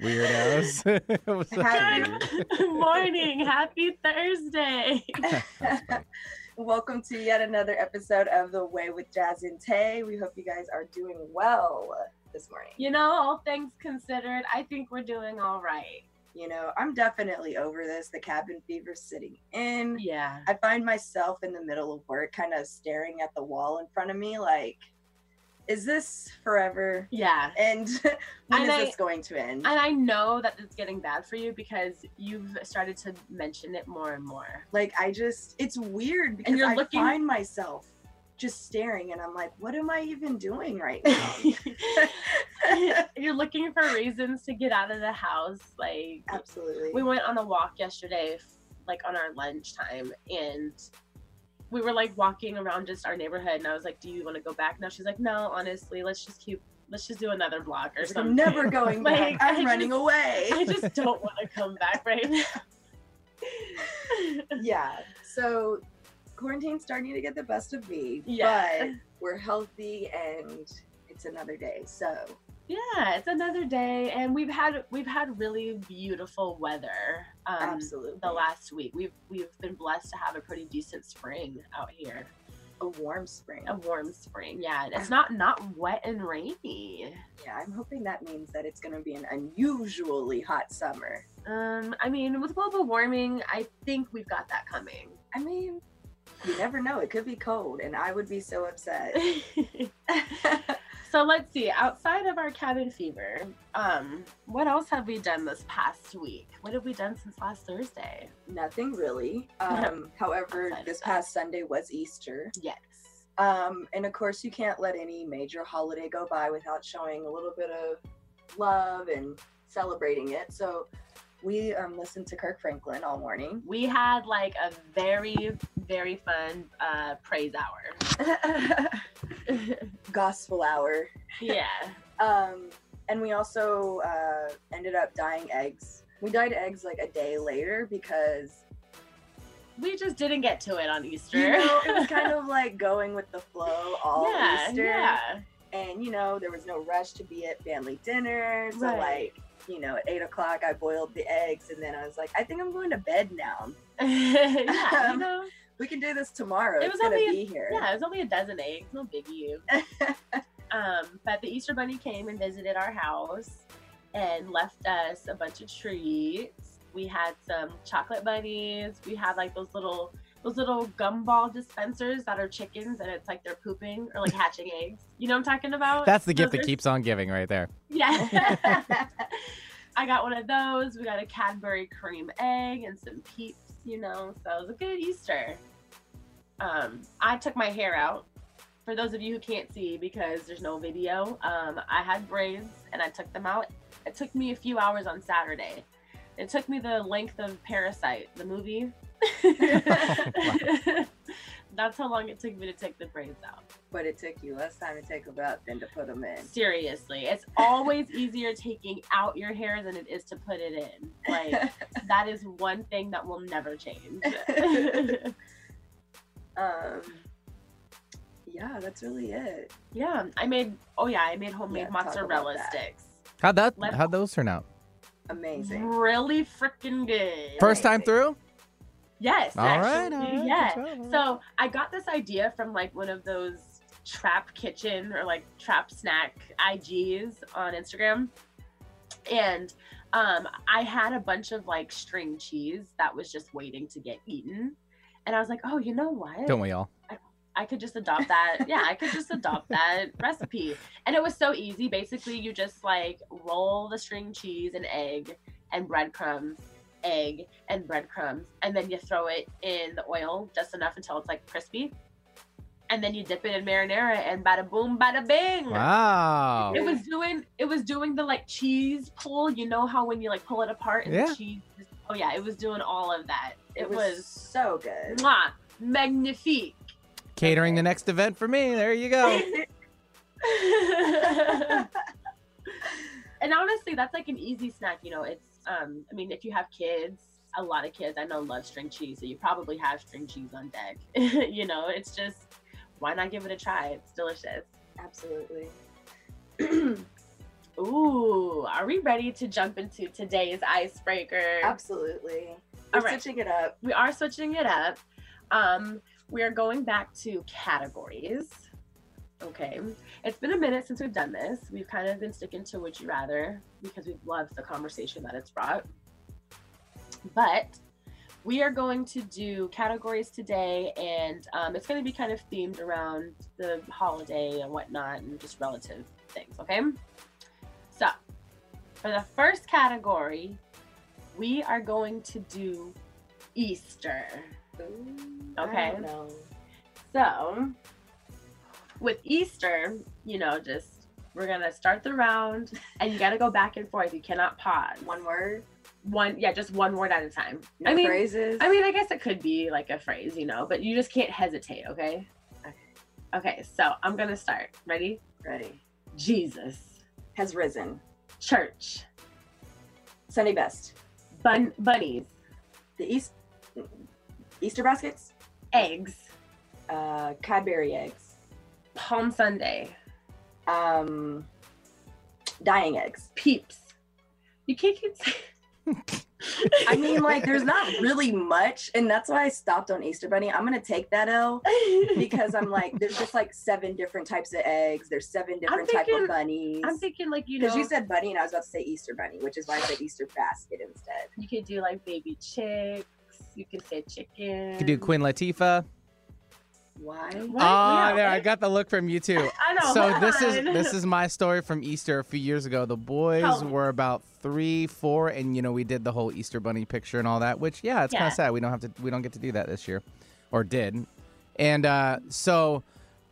Weirdos. What's Happy- dude? Morning. Happy Thursday. Welcome to yet another episode of The Way with Jazz and Tay. We hope you guys are doing well this morning. You know, all things considered, I think we're doing all right. You know, I'm definitely over this. The cabin fever's sitting in. Yeah. I find myself in the middle of work kind of staring at the wall in front of me like, is this forever? Yeah. And when And is I- this going to end? And I know that it's getting bad for you because you've started to mention it more and more. like I just it's weird because I looking- find myself just staring and I'm like, what am I even doing right now? You're looking for reasons to get out of the house. Like, Absolutely. we went on a walk yesterday like on our lunchtime and we were like walking around just our neighborhood and i was like do you want to go back now she's like no honestly let's just keep let's just do another block or something I'm never going back. Like, I'm I running away. i just don't want to come back right now yeah. So quarantine's starting to get the best of me. Yeah. But we're healthy and it's another day. So yeah it's another day and we've had we've had really beautiful weather um absolutely. the last week we've we've been blessed to have a pretty decent spring out here a warm spring. a warm spring yeah it's not not wet and rainy Yeah, I'm hoping that means that it's gonna be an unusually hot summer. Um, I mean, with global warming, I think we've got that coming. I mean, you never know. It could be cold and I would be so upset. so let's see. Outside of our cabin fever, um, what else have we done this past week? What have we done since last Thursday? Nothing really. Um, however, Outside this past Sunday was Easter. Yes. Um, and of course, you can't let any major holiday go by without showing a little bit of love and celebrating it. So we um, listened to Kirk Franklin all morning. We had like a very, very fun uh, praise hour. Gospel hour. yeah. Um, and we also uh, ended up dyeing eggs. We dyed eggs like a day later because We just didn't get to it on Easter. you know it was kind of like going with the flow all yeah, Easter. yeah. and you know there was no rush to be at family dinner so Right. like you know at eight o'clock i boiled the eggs and then i was like i think i'm going to bed now yeah, you Um, know. we can do this tomorrow It it's was gonna only- be here Yeah, it was only a dozen eggs, no biggie. um, but the Easter Bunny came and visited our house and left us a bunch of treats. We had some chocolate bunnies. We had like those little those little gumball dispensers that are chickens and it's like they're pooping or like hatching eggs. You know what I'm talking about? That's the gift Those that are- keeps on giving right there. Yeah. I got one of those. We got a Cadbury cream egg and some peeps, you know. So it was a good Easter. Um, I took my hair out. For those of you who can't see because there's no video, um, I had braids and I took them out. It took me a few hours on Saturday. It took me the length of Parasite, the movie. That's how long it took me to take the braids out. but it took you less time to take them out than to put them in Seriously, it's always easier taking out your hair than it is to put it in. Like that is one thing that will never change. um yeah that's really it yeah, I made. Oh yeah, I made homemade Yeah, talk about mozzarella sticks. How'd that? Let- How'd those turn out? amazing Really freaking good. First time through? Yes. All right. all right, yeah. So I got this idea from like one of those trap kitchen or like trap snack IGs on Instagram. And um, I had a bunch of like string cheese that was just waiting to get eaten. And I was like, oh, you know what? Don't we all? I could just adopt that. yeah, I could just adopt that recipe. And it was so easy. Basically, you just like roll the string cheese and egg and breadcrumbs, egg and breadcrumbs, and then you throw it in the oil just enough until it's like crispy. And then you dip it in marinara and bada boom, bada bing. Wow. It was doing it was doing the like cheese pull. You know how when you like pull it apart and Yeah. the cheese just Oh yeah, it was doing all of that. It, It was, was, so good. mwah, magnifique. Catering the next event for me. There you go. and honestly, that's like an easy snack. You know, it's um, I mean, if you have kids, a lot of kids I know love string cheese, so you probably have string cheese on deck. you know, it's just why not give it a try? It's delicious. Absolutely. Ooh, are we ready to jump into today's icebreaker? Absolutely. We're right. switching it up. we are switching it up. Um, we are going back to categories. Okay. It's been a minute since we've done this. We've kind of been sticking to Would You Rather because we've loved the conversation that it's brought. But we are going to do categories today, and um, it's going to be kind of themed around the holiday and whatnot and just relative things. Okay. So, for the first category, we are going to do Easter. Ooh, Okay. I don't know. So, with Easter, you know, just we're gonna start the round, and you gotta go back and forth. You cannot pause. One word. One, yeah, just one word at a time. No I mean, phrases. I mean, I guess it could be like a phrase, you know, but you just can't hesitate. Okay. Okay. Okay. So I'm gonna start. Ready? ready. Jesus, Has risen. church, Sunday best. bun, bunnies, The East. Easter baskets. eggs, Uh, Cadbury eggs. Palm Sunday, Um, dying eggs. peeps. You can't keep saying. I mean, like, there's not really much, and that's why I stopped on Easter Bunny. I'm gonna take that L because I'm like, there's just like seven different types of eggs. There's seven different type of bunnies. I'm thinking like you know Because you said bunny, and I was about to say Easter Bunny, which is why I said Easter basket instead. You could do like baby chicks. You could say chicken. You could do Queen Latifah. Why? What? Ah, Yeah, there. I got the look from you too. I know. So hold this is this is my story from Easter a few years ago. The boys Tell were about three, four, and you know we did the whole Easter bunny picture and all that. Which yeah, it's kind of sad we don't have to we don't get to do that this year, or did. And uh, so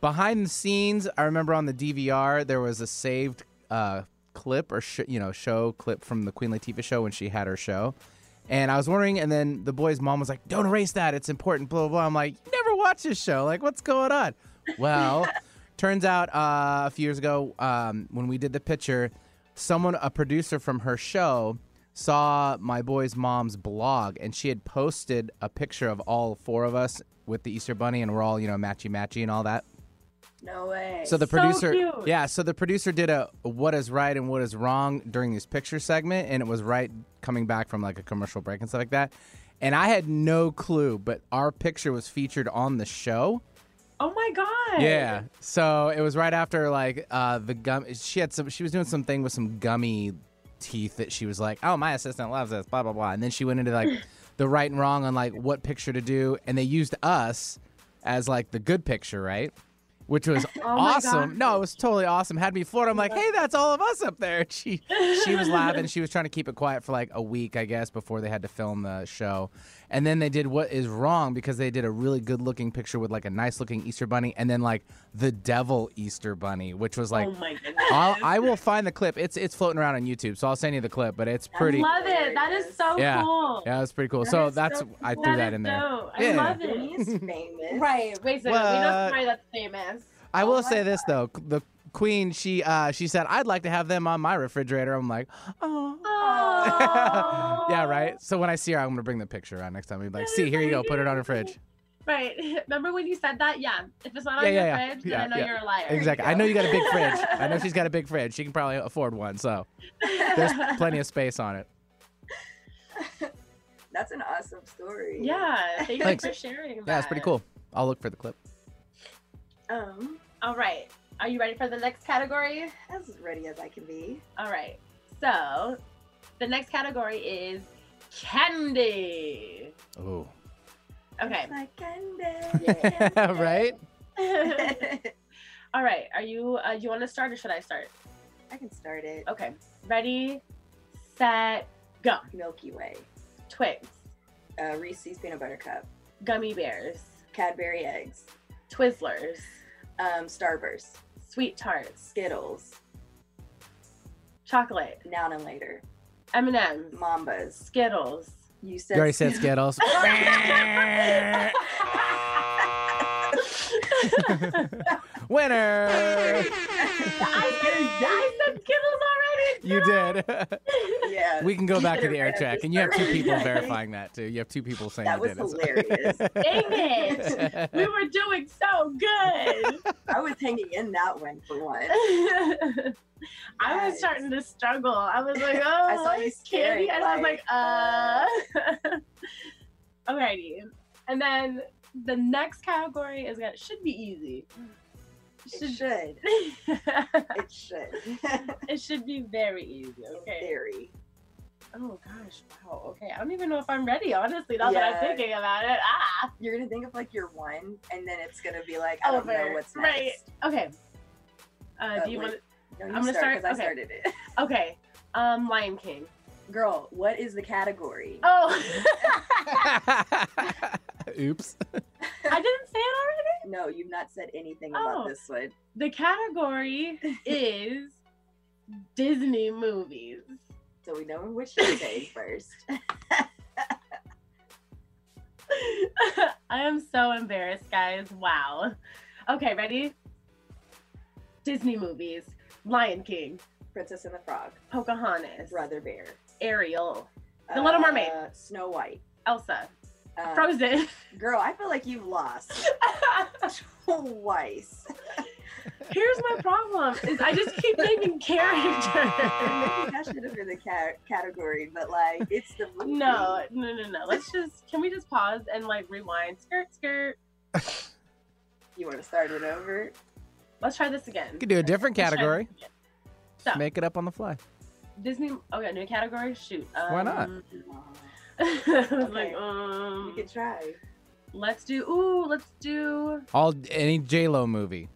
behind the scenes, I remember on the DVR there was a saved uh, clip or sh- you know show clip from the Queen Latifah show when she had her show. And I was wondering, and then the boy's mom was like, "Don't erase that; it's important." Blah blah. blah. I'm like, "You watched this show? Like, what's going on?" Well, turns out uh, a few years ago, um, when we did the picture, someone, a producer from her show, saw my boy's mom's blog, and she had posted a picture of all four of us with the Easter Bunny, and we're all, you know, matchy matchy and all that. No way. So the So producer, cute. yeah, so the producer did a what is right and what is wrong during this picture segment, and it was right coming back from like a commercial break and stuff like that. And I had no clue, but our picture was featured on the show. Oh my god. Yeah. So it was right after like uh the gum. She had some. She was doing something with some gummy teeth that she was like, "Oh, my assistant loves this." Blah blah blah. And then she went into like the right and wrong on like what picture to do, and they used us as like the good picture, right? Which was Oh awesome. No, it was totally awesome. Had me floored. I'm like, hey, that's all of us up there. And she she was laughing. She was trying to keep it quiet for like a week, I guess, before they had to film the show. And then they did what is wrong because they did a really good looking picture with like a nice looking Easter bunny, and then like the devil Easter bunny, which was like. oh my goodness. I'll, I will find the clip. It's it's floating around on YouTube, so I'll send you the clip. But it's pretty. I love it. That is so Yeah. cool. Yeah, it's pretty cool. That so that's so I cool. threw that in there. dope. I Yeah. love it. He's famous. Right. Wait a second. We know What? somebody that's famous. I will Oh, say I this though, the queen she uh she said I'd like to have them on my refrigerator. I'm like, oh. Yeah, right. So when I see her, I'm gonna bring the picture around next time. We'd like, That see, is here you so go, put it on her fridge. Right. Remember when you said that? Yeah. If it's not on Yeah, your yeah, yeah. fridge, then I know yeah. you're a liar. Exactly. I know you got a big fridge. I know she's got a big fridge. She can probably afford one, so there's plenty of space on it. That's an awesome story. Yeah. Thank Thanks. you for sharing that. Yeah, it's pretty cool. I'll look for the clip. Um, All right. Are you ready for the next category? as ready as I can be. All right. So, the next category is candy. Ooh. Okay. Like candy. right? All right. Are you? Uh, do you want to start or should I start? I can start it. Okay. Ready, set, go. Milky Way. Twix, Uh, Reese's peanut butter cup. gummy bears, Cadbury eggs. Twizzlers, Um, Starburst. Sweet tarts, Skittles. chocolate, Now and later. M&Ms, Mambas. Skittles, You said You already said Skittles. Winner. I said, I said Skittles already. You did. yeah. we can go back to the air Right at check, and you have two people verifying that too. You have two people saying That you was did it. hilarious. Dang it. We were doing so good. I was hanging in that one for once. I was starting to struggle. I was like, oh, I saw you candy. staring, And I was like, like, uh. Alrighty. And then the next category is gonna should be easy. It should. It should. it should be very easy. Okay. theory. Oh gosh. Wow. Okay. I don't even know if I'm ready. Honestly, now that I'm thinking about it. Ah. You're gonna think of like your one, and then it's gonna be like I don't know Over. what's Right. next. Okay. Uh, do you want? No, I'm gonna start because I okay. started it. Okay. Um, Lion King. Girl, what is the category? Oh, Oops. I didn't say it already. No, you've not said anything Oh. about this one. The category is Disney movies. So we know which to say first. I am so embarrassed, guys. Wow. Okay, ready? Disney movies. Lion King, Princess and the Frog, Pocahontas, Brother Bear, Ariel, The Little Mermaid. uh, Snow White, Elsa, uh, Frozen. Girl, I feel like you've lost twice. Here's my problem: is I just keep naming characters. Maybe that should have been the ca- category, but like it's the movie. No, no, no, no. Let's just can we just pause and like rewind? Skirt, skirt. You want to start it over? Let's try this again. You could do a different Let's category. this. So Make it up on the fly. Disney. Okay, new category. Shoot. Why not? Um, I was Okay. like, you um, could try. let's do. Ooh, let's do. All any J Lo movie.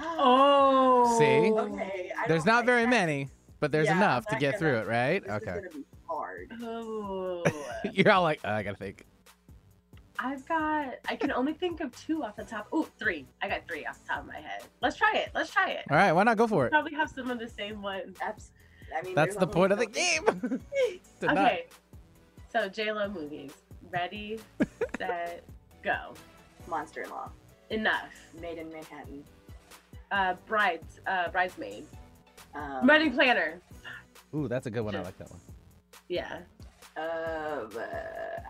Oh. See? Okay. I There's don't like very that. many, but there's Yeah, enough to get gonna- through it, right? This Okay. is gonna be hard. Oh. You're all like, oh, I gotta think. I've got. I can only think of two off the top. Ooh, three. I got three off the top of my head. Let's try it. Let's try it. All right, why not go for it? Probably have some of the same ones. Abs- I mean, That's the point of the game. To not- Okay. So J Lo movies. Ready, set, go. Monster in Law, Enough. Made in Manhattan. Uh, brides. Uh, bridesmaid. Um, Wedding planner. Ooh, that's a good one. I like that one. Yeah. uh, uh,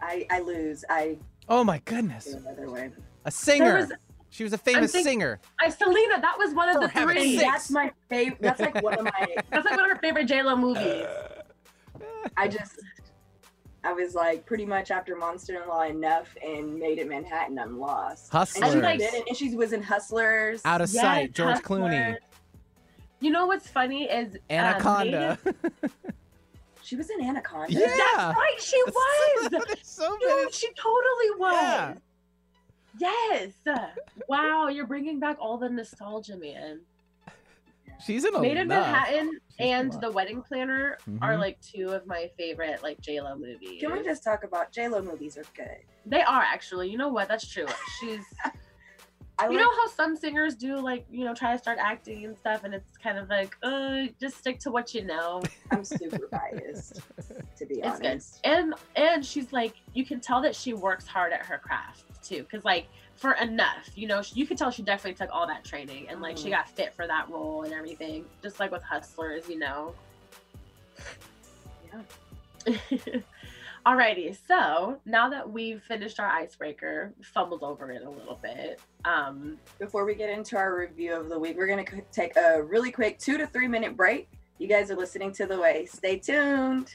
I I lose. I Oh my goodness, another one. a singer. She was a famous think- singer. I Selena. That was one of For the three. sake. That's my favorite. That's like one of my. That's like one of her favorite J Lo movies. I just. I was like pretty much after Monster in Law enough and Made in Manhattan. I'm lost. And Hustlers. she, like- and she was in Hustlers. Out of Yes, sight, George Hustlers. Clooney, You know what's funny is uh, Anaconda. Made- She was in Anaconda. Yeah. That's right. She was. So. Dude, she totally was. Yeah. Yes. Wow, you're bringing back all the nostalgia, man. She's in a Made in. Manhattan She's and. The Wedding Planner are Mhm. like two of my favorite like J Lo movies. Can we just talk about J Lo movies are good. They are actually. You know what? That's true. She's. I you like, know how some singers do like you know try to start acting and stuff, and it's kind of like, uh, just stick to what you know. I'm super biased, to be It's good. honest. And and she's like, you can tell that she works hard at her craft too, because like for enough, you know, you could tell she definitely took all that training and like she Mhm. got fit for that role and everything, just like with Hustlers, you know. Yeah. Alrighty, so now that we've finished our icebreaker, fumbled over it a little bit. Um, Before we get into our review of the week, we're going to take a really quick two to three minute break. You guys are listening to The Way. Stay tuned.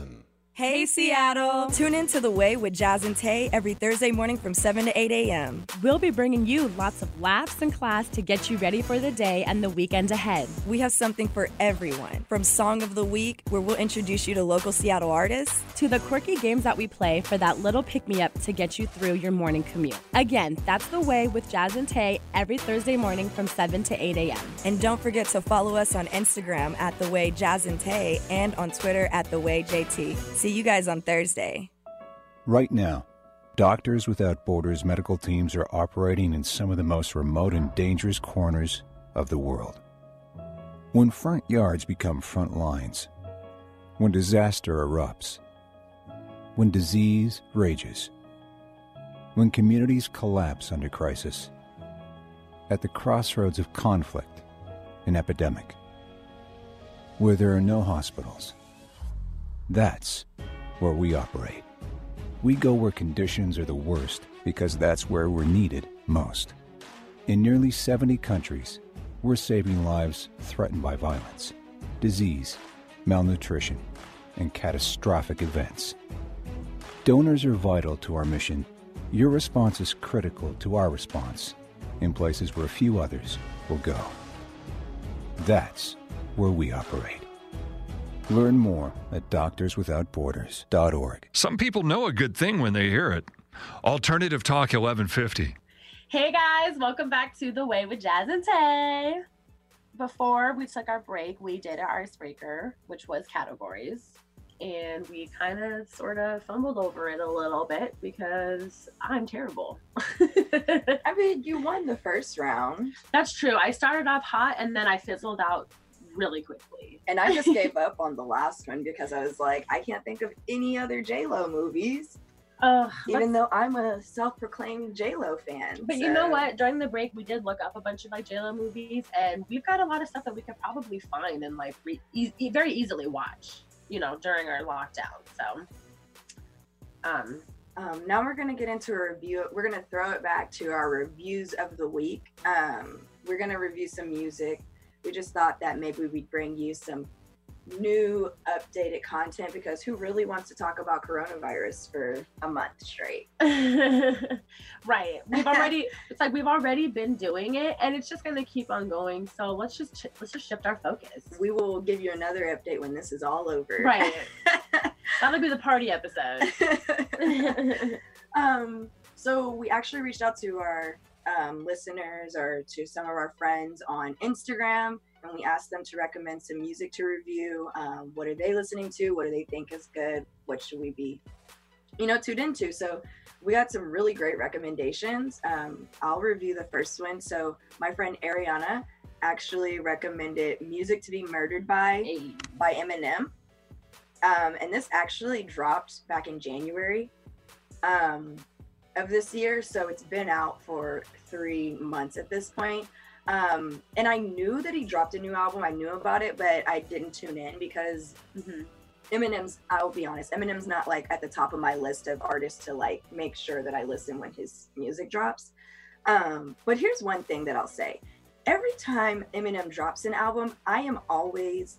Hey, Seattle! Tune in to The Way with Jazz and Tay every Thursday morning from 7 to 8 a.m. We'll be bringing you lots of laughs and class to get you ready for the day and the weekend ahead. We have something for everyone from Song of the Week, where we'll introduce you to local Seattle artists, to the quirky games that we play for that little pick me up to get you through your morning commute. Again, that's The Way with Jazz and Tay every Thursday morning from 7 to 8 a.m. And don't forget to follow us on Instagram at The Way Jazz and Tay and on Twitter at The Way JT. See you guys on Thursday. Right now, Doctors Without Borders medical teams are operating in some of the most remote and dangerous corners of the world. When front yards become front lines, when disaster erupts, when disease rages, when communities collapse under crisis, at the crossroads of conflict and epidemic, where there are no hospitals, that's where we operate. We go where conditions are the worst because that's where we're needed most. In nearly 70 countries, we're saving lives threatened by violence, disease, malnutrition, and catastrophic events. Donors are vital to our mission. Your response is critical to our response in places where a few others will go. That's where we operate. Learn more at doctorswithoutborders.org. Some people know a good thing when they hear it. Alternative Talk 1150. Hey guys, welcome back to The Way with Jazz and Tay. Before we took our break, we did our icebreaker, which was categories. And we kind of sort of fumbled over it a little bit because I'm terrible. I mean, you won the first round. That's true. I started off hot and then I fizzled out really quickly. And I just gave up on the last one because I was like, I can't think of any other J Lo movies. Uh, even though I'm a self-proclaimed J Lo fan. But so. you know what? During the break, we did look up a bunch of like J Lo movies, and we've got a lot of stuff that we could probably find and like re- e- very easily watch. You know, during our lockdown. So, um, um, now we're gonna get into a review. We're gonna throw it back to our reviews of the week. Um, we're gonna review some music we just thought that maybe we'd bring you some new updated content because who really wants to talk about coronavirus for a month straight? Right. We've already it's like we've already been doing it and it's just going to keep on going. So let's just let's just shift our focus. We will give you another update when this is all over. Right. That'll be the party episode. Um so we actually reached out to our um, listeners or to some of our friends on Instagram, and we asked them to recommend some music to review. Um, what are they listening to? What do they think is good? What should we be, you know, tuned into? So we got some really great recommendations. Um, I'll review the first one. So my friend Ariana actually recommended "Music to Be Murdered By" hey. by Eminem, um, and this actually dropped back in January. Of this year, so it's been out for three months at this point. Um, and I knew that he dropped a new album. I knew about it, but I didn't tune in because mm-hmm. Eminem's. I'll be honest, Eminem's not like at the top of my list of artists to like make sure that I listen when his music drops. Um, but here's one thing that I'll say: every time Eminem drops an album, I am always.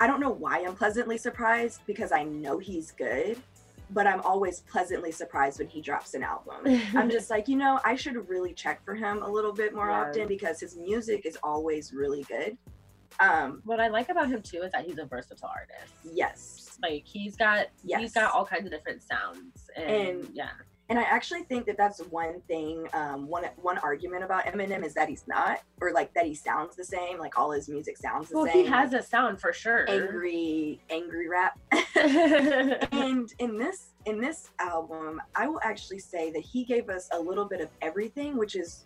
I don't know why I'm pleasantly surprised because I know he's good but I'm always pleasantly surprised when he drops an album. I'm just like, you know, I should really check for him a little bit more yeah. often because his music is always really good. Um, what I like about him too is that he's a versatile artist. Yes, like he's got yes. he's got all kinds of different sounds, and, and yeah. And I actually think that that's one thing. Um, one one argument about Eminem is that he's not, or like that he sounds the same. Like all his music sounds the well, same. Well, he has a sound for sure. Angry, angry rap. and in this in this album, I will actually say that he gave us a little bit of everything, which is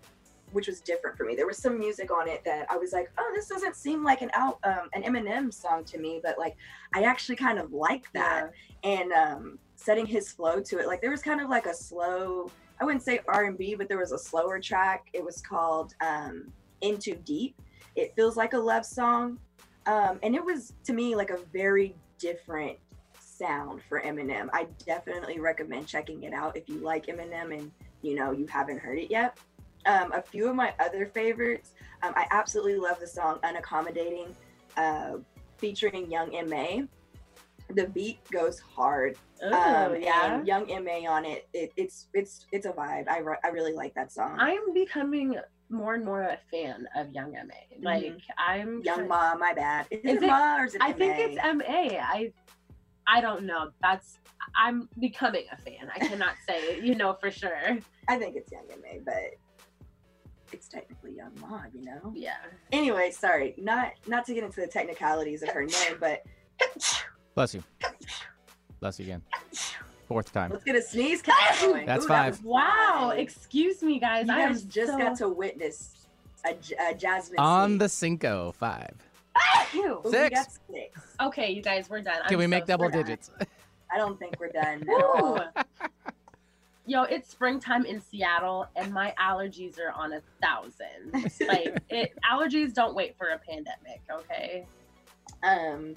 which was different for me. There was some music on it that I was like, oh, this doesn't seem like an out um, an Eminem song to me, but like I actually kind of like that. Yeah. And um, setting his flow to it. Like there was kind of like a slow, I wouldn't say R&B, but there was a slower track. It was called um, Into Deep. It feels like a love song. Um, and it was to me like a very different sound for Eminem. I definitely recommend checking it out if you like Eminem and you know you haven't heard it yet. Um, a few of my other favorites, um, I absolutely love the song "Unaccommodating," uh, featuring Young M.A. The beat goes hard. Oh, um, yeah. Young Ma on it, it, it's it's it's a vibe. I, re- I really like that song. I'm becoming more and more a fan of Young Ma. Like I'm Mm-hmm. Young try- Ma, my bad. Is, Is it, it- Ma or is it I think it's Ma. I I don't know. That's I'm becoming a fan. I cannot say, you know, for sure. I think it's Young Ma, but it's technically Young Ma, you know. Yeah. Anyway, sorry, not not to get into the technicalities of her name, but Bless you. Bless you again. Fourth time. let's get a sneeze count going. That's Ooh, that five. was Wow. Excuse me, guys. You I guys just so... got to witness a Jasmine On sneeze. the Cinco, five. Ew. Ooh, Six. six. Okay, you guys, we're done. Can I'm we so make double sorry. digits? I don't think we're done. at Yo, it's springtime in Seattle, and my allergies are on a thousand. Like, it, allergies don't wait for a pandemic. Okay. Um,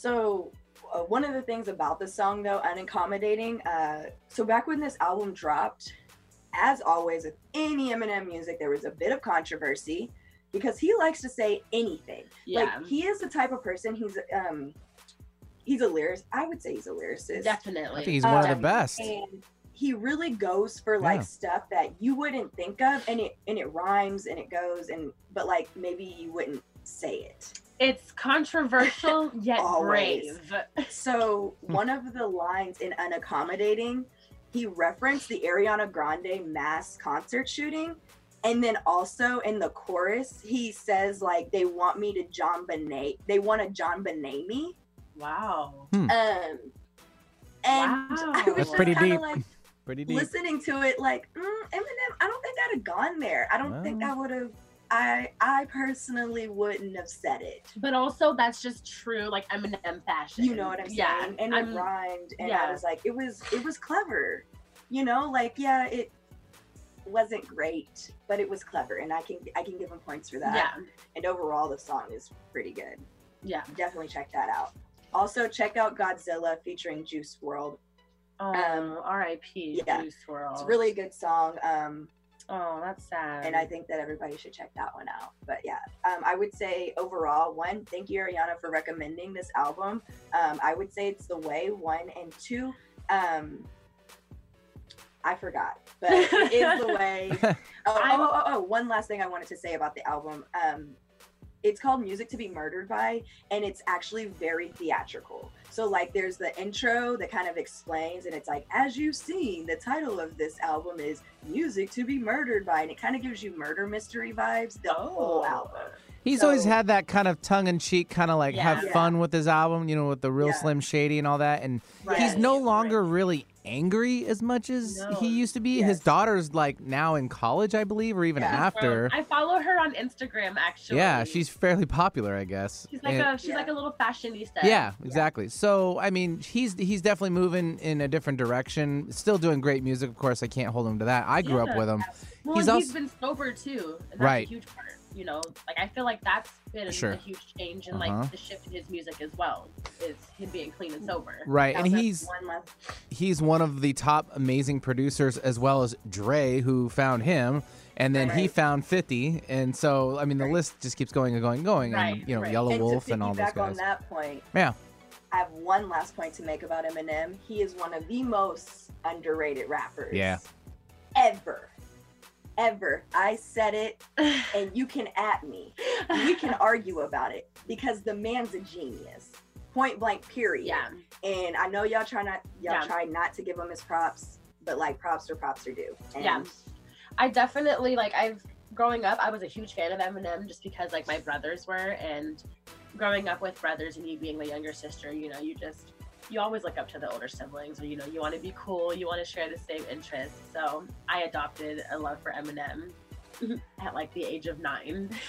so uh, one of the things about the song, though, unaccommodating. Uh, so back when this album dropped, as always with any Eminem music, there was a bit of controversy because he likes to say anything. Yeah. Like he is the type of person. He's um, he's a lyricist. I would say he's a lyricist. Definitely. I think he's one of the Um, best. and he really goes for like Yeah. stuff that you wouldn't think of and it and it rhymes and it goes and but like maybe you wouldn't say it It's controversial yet Always. brave. so Hmm. one of the lines in unaccommodating he referenced the ariana grande mass concert shooting and then also in the chorus he says like they want me to JonBenét they want to JonBenét me Wow. um and Wow. i was That's just pretty kinda deep. like Pretty deep. listening to it like mm, Eminem, I don't think I'd have gone there. I don't think I would have. I I personally wouldn't have said it. But also, that's just true, like Eminem fashion. You know what I'm yeah. saying? And I'm- rhymed, and yeah. I was like, it was it was clever. You know, like yeah, it wasn't great, but it was clever, and I can I can give him points for that. Yeah. And overall, the song is pretty good. Yeah. Definitely check that out. Also, check out Godzilla featuring Juice WRLD. Oh, Um, R.I.P. yeah. Juice WRLD. It's really good song. Um, Oh, that's sad. and I think that everybody should check that one out. But yeah, um, I would say overall, one, thank you Ariana for recommending this album. Um, I would say it's the way. One and two, um, I forgot, but it is the way. Oh, oh, I'm- oh, oh, oh, one last thing I wanted to say about the album. Um, it's called Music to Be Murdered By, and it's actually very theatrical. So, like, there's the intro that kind of explains, and it's like, as you've seen, the title of this album is Music to Be Murdered By, and it kind of gives you murder mystery vibes the whole oh. album. He's always had that kind of tongue in cheek, kind of like have Yeah. fun with his album, you know, with the real Yeah. Slim Shady and all that. And he's no longer really angry as much as No. he used to be. His daughter's like now in college, I believe, or even Yeah. after. I follow her on Instagram, actually. Yeah, she's fairly popular, I guess. She's like And- a she's like a little fashionista. yeah, exactly. So I mean, he's he's definitely moving in a different direction. Still doing great music, of course. I can't hold him to that. I grew Yeah. up with him. Well, He's he's, also- been sober too, Right. a huge part. You know, like I feel like that's been Sure. a huge change in Uh-huh. like the shift in his music as well. Is him being clean and sober. Right, and he's one he's one of the top amazing producers as well as Dre who found him and then he found 50 and so I mean the Right. list just keeps going and going and going Right, and you know right. Yelawolf and all those piggyback on guys. that point, Yeah. I have one last point to make about Eminem. He is one of the most underrated rappers. Yeah. Ever. Ever. I said it, and you can at me. We can argue about it because the man's a genius. Point blank, period. yeah. And I know y'all try not y'all Yeah. try not to give him his props, but like props are props are due. And Yeah. I definitely like I've growing up I was a huge fan of Eminem just because like my brothers were and growing up with brothers and you being the younger sister, you know, you just you always look up to the older siblings or you know, you want to be cool, you want to share the same interests. So I adopted a love for Eminem at like the age of 9.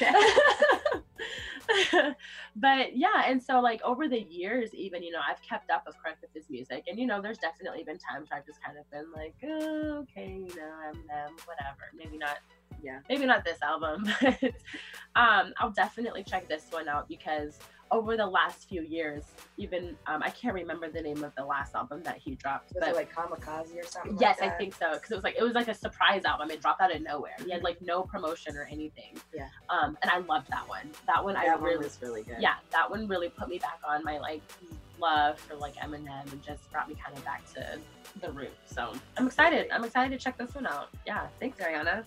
but yeah, and so like over the years even, you know, I've kept up of course with his music and you know, there's definitely been times where I've just kind of been like, oh, okay, you know, Eminem, whatever. Maybe not Yeah. maybe not this album, but um, I'll definitely check this one out because over the last few years, even um, I can't remember the name of the last album that he dropped, Was but it like Kamikaze or something? yes, like I think so because it was like it was like a surprise album. It dropped out of nowhere. He had like no promotion or anything. Yeah. Um, and I loved that one. That one I one really, was really good. yeah, that one really put me back on my like love for like Eminem and just brought me kind of back to the root. So I'm excited. I'm excited to check this one out. Yeah, thanks, Ariana.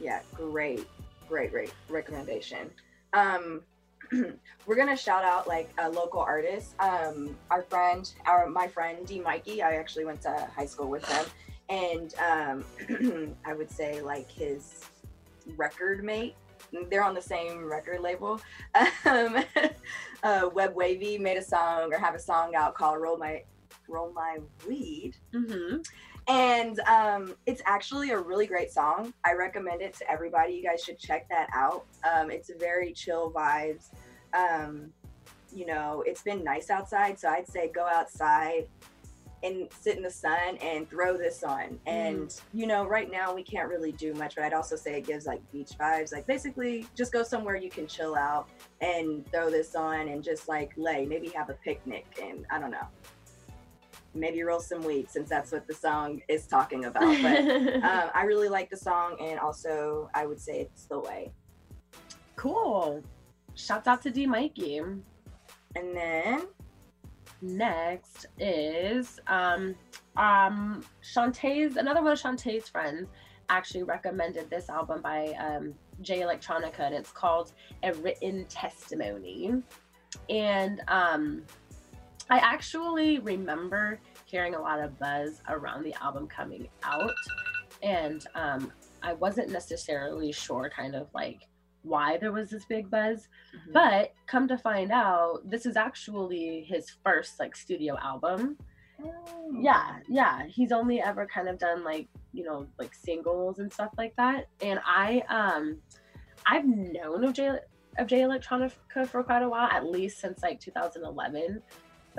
Yeah, great, great, great recommendation. Um, we're gonna shout out like a local artist. Um, our friend, our my friend D Mikey. I actually went to high school with him, and um, I would say like his record mate. They're on the same record label. Um, uh, Web Wavy made a song or have a song out called "Roll My Roll My Weed." Mm-hmm. And um, it's actually a really great song. I recommend it to everybody. You guys should check that out. Um, it's very chill vibes. Um, you know, it's been nice outside, so I'd say go outside and sit in the sun and throw this on. And you know, right now we can't really do much, but I'd also say it gives like beach vibes. Like basically, just go somewhere you can chill out and throw this on and just like lay. Maybe have a picnic and I don't know maybe roll some weed since that's what the song is talking about. But um, I really like the song, and also I would say it's the way. Cool. Shouts out to D Mikey. And then next is um um Shantae's another one of Shantae's friends actually recommended this album by um Jay Electronica and it's called A Written Testimony. And um I actually remember hearing a lot of buzz around the album coming out, and um, I wasn't necessarily sure, kind of like why there was this big buzz. Mm-hmm. But come to find out, this is actually his first like studio album. Oh. Yeah, yeah. He's only ever kind of done like, you know, like singles and stuff like that. And I um I've known of Jay of Jay Electronica for quite a while, at least since like 2011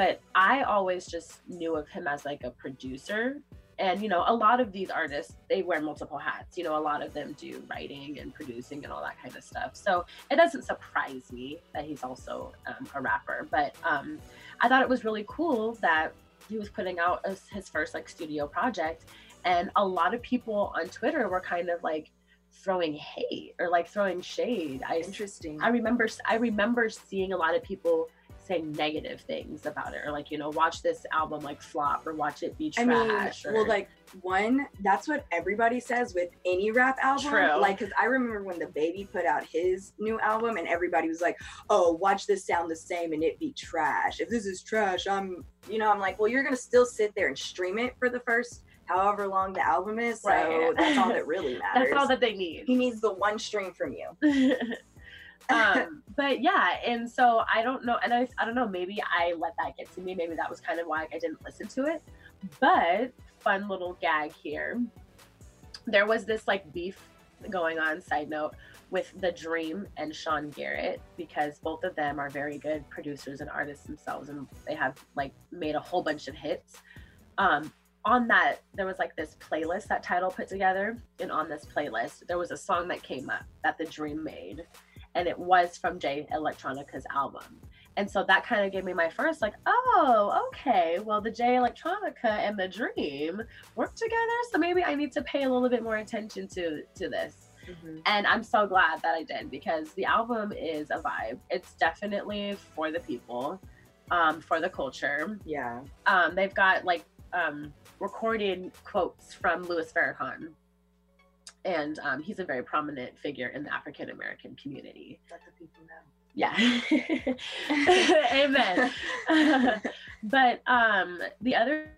but I always just knew of him as like a producer. And you know, a lot of these artists they wear multiple hats. You know, a lot of them do writing and producing and all that kind of stuff. So it doesn't surprise me that he's also um, a rapper. But um, I thought it was really cool that he was putting out his first like studio project, and a lot of people on Twitter were kind of like throwing hate or like throwing shade. I interesting. I remember I remember seeing a lot of people say negative things about it or like you know watch this album like flop or watch it be trash I mean, or... well like one that's what everybody says with any rap album. True. like because i remember when DaBaby put out his new album and everybody was like oh watch this sound the same and it be trash. If this is trash i'm you know i'm like well you're gonna still sit there and stream it for the first however long the album is so right. that's all that really matters that's all that they need. He needs the one stream from you um, but yeah, and so I don't know, and I, I don't know, maybe I let that get to me. Maybe that was kind of why I didn't listen to it. But fun little gag here. There was this like beef going on, side note, with The Dream and Sean Garrett because both of them are very good producers and artists themselves, and they have like made a whole bunch of hits. Um, on that, there was like this playlist that Tidal put together, and on this playlist, there was a song that came up that The Dream made and it was from Jay Electronica's album. And so that kind of gave me my first like, oh, okay, well the Jay Electronica and the Dream work together, so maybe I need to pay a little bit more attention to to this. Mm-hmm. And I'm so glad that I did because the album is a vibe. It's definitely for the people, um, for the culture. Yeah. Um, they've got like um, recorded quotes from Louis Farrakhan and um, he's a very prominent figure in the African American community. Let the people know. Yeah. Amen. but um, the other